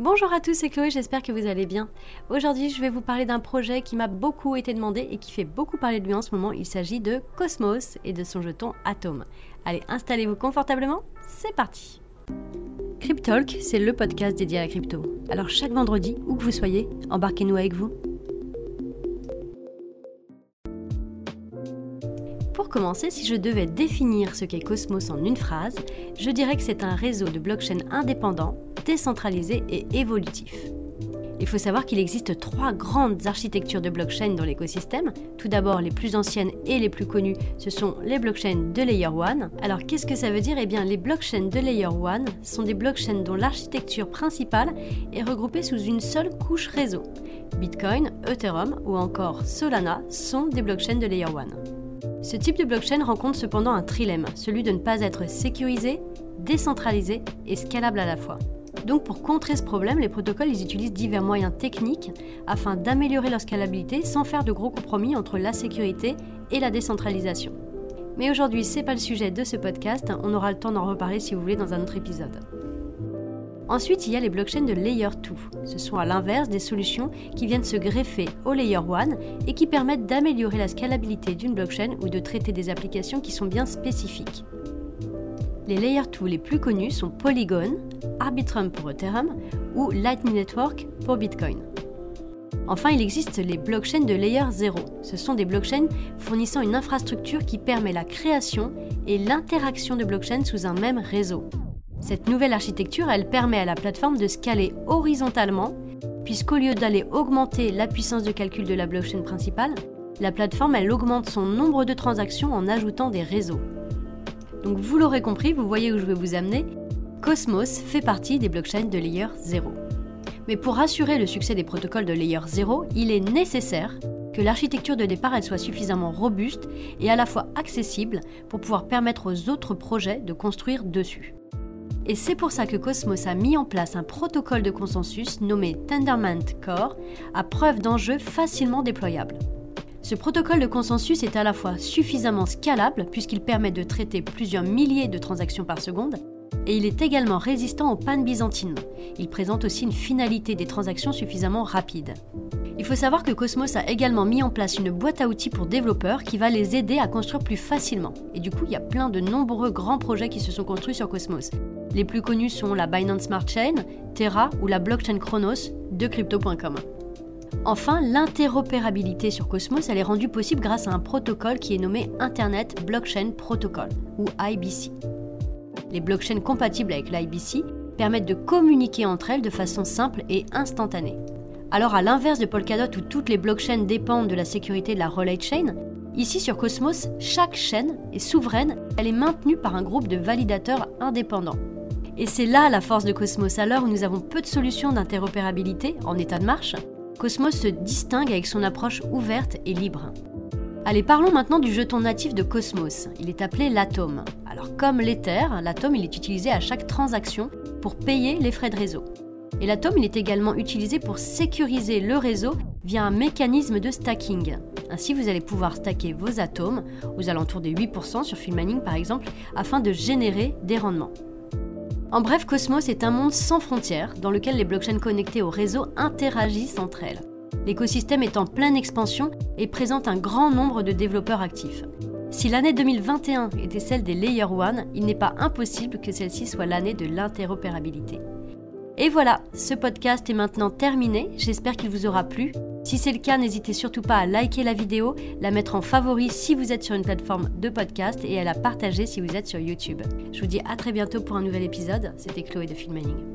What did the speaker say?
Bonjour à tous, c'est Chloé, j'espère que vous allez bien. Aujourd'hui, je vais vous parler d'un projet qui m'a beaucoup été demandé et qui fait beaucoup parler de lui en ce moment. Il s'agit de Cosmos et de son jeton Atom. Allez, installez-vous confortablement, c'est parti. Cryptalk, c'est le podcast dédié à la crypto. Alors chaque vendredi, où que vous soyez, embarquez-nous avec vous. Commencer, si je devais définir ce qu'est Cosmos en une phrase, je dirais que c'est un réseau de blockchain indépendant décentralisé et évolutif. Il faut savoir qu'il existe trois grandes architectures de blockchain dans l'écosystème. Tout d'abord, les plus anciennes et les plus connues, ce sont les blockchains de Layer 1. Alors qu'est-ce que ça veut dire? Eh bien, les blockchains de Layer 1 sont des blockchains dont l'architecture principale est regroupée sous une seule couche réseau. Bitcoin, Ethereum ou encore Solana sont des blockchains de Layer 1. Ce type de blockchain rencontre cependant un trilemme, celui de ne pas être sécurisé, décentralisé et scalable à la fois. Donc pour contrer ce problème, les protocoles utilisent divers moyens techniques afin d'améliorer leur scalabilité sans faire de gros compromis entre la sécurité et la décentralisation. Mais aujourd'hui, c'est pas le sujet de ce podcast, on aura le temps d'en reparler si vous voulez dans un autre épisode. Ensuite, il y a les blockchains de Layer 2. Ce sont à l'inverse des solutions qui viennent se greffer au Layer 1 et qui permettent d'améliorer la scalabilité d'une blockchain ou de traiter des applications qui sont bien spécifiques. Les Layer 2 les plus connus sont Polygon, Arbitrum pour Ethereum ou Lightning Network pour Bitcoin. Enfin, il existe les blockchains de Layer 0. Ce sont des blockchains fournissant une infrastructure qui permet la création et l'interaction de blockchains sous un même réseau. Cette nouvelle architecture, permet à la plateforme de scaler horizontalement, puisqu'au lieu d'aller augmenter la puissance de calcul de la blockchain principale, la plateforme, augmente son nombre de transactions en ajoutant des réseaux. Donc vous l'aurez compris, vous voyez où je veux vous amener, Cosmos fait partie des blockchains de Layer 0. Mais pour assurer le succès des protocoles de Layer 0, il est nécessaire que l'architecture de départ soit suffisamment robuste et à la fois accessible pour pouvoir permettre aux autres projets de construire dessus. Et c'est pour ça que Cosmos a mis en place un protocole de consensus nommé Tendermint Core à preuve d'enjeux facilement déployables. Ce protocole de consensus est à la fois suffisamment scalable puisqu'il permet de traiter plusieurs milliers de transactions par seconde et il est également résistant aux pannes byzantines. Il présente aussi une finalité des transactions suffisamment rapide. Il faut savoir que Cosmos a également mis en place une boîte à outils pour développeurs qui va les aider à construire plus facilement. Et du coup, il y a plein de nombreux grands projets qui se sont construits sur Cosmos. Les plus connus sont la Binance Smart Chain, Terra ou la blockchain Chronos de crypto.com. Enfin, l'interopérabilité sur Cosmos elle est rendue possible grâce à un protocole qui est nommé Internet Blockchain Protocol, ou IBC. Les blockchains compatibles avec l'IBC permettent de communiquer entre elles de façon simple et instantanée. Alors à l'inverse de Polkadot où toutes les blockchains dépendent de la sécurité de la relay chain, ici sur Cosmos, chaque chaîne est souveraine, elle est maintenue par un groupe de validateurs indépendants. Et c'est là la force de Cosmos. À l'heure où nous avons peu de solutions d'interopérabilité en état de marche, Cosmos se distingue avec son approche ouverte et libre. Allez, parlons maintenant du jeton natif de Cosmos. Il est appelé l'atome. Alors comme l'Ether, l'atome est utilisé à chaque transaction pour payer les frais de réseau. Et l'atome il est également utilisé pour sécuriser le réseau via un mécanisme de stacking. Ainsi, vous allez pouvoir stacker vos atomes aux alentours des 8% sur Filmaning par exemple, afin de générer des rendements. En bref, Cosmos est un monde sans frontières dans lequel les blockchains connectées au réseau interagissent entre elles. L'écosystème est en pleine expansion et présente un grand nombre de développeurs actifs. Si l'année 2021 était celle des Layer 1, il n'est pas impossible que celle-ci soit l'année de l'interopérabilité. Et voilà, ce podcast est maintenant terminé, j'espère qu'il vous aura plu. Si c'est le cas, n'hésitez surtout pas à liker la vidéo, la mettre en favori si vous êtes sur une plateforme de podcast et à la partager si vous êtes sur YouTube. Je vous dis à très bientôt pour un nouvel épisode. C'était Chloé de Filming.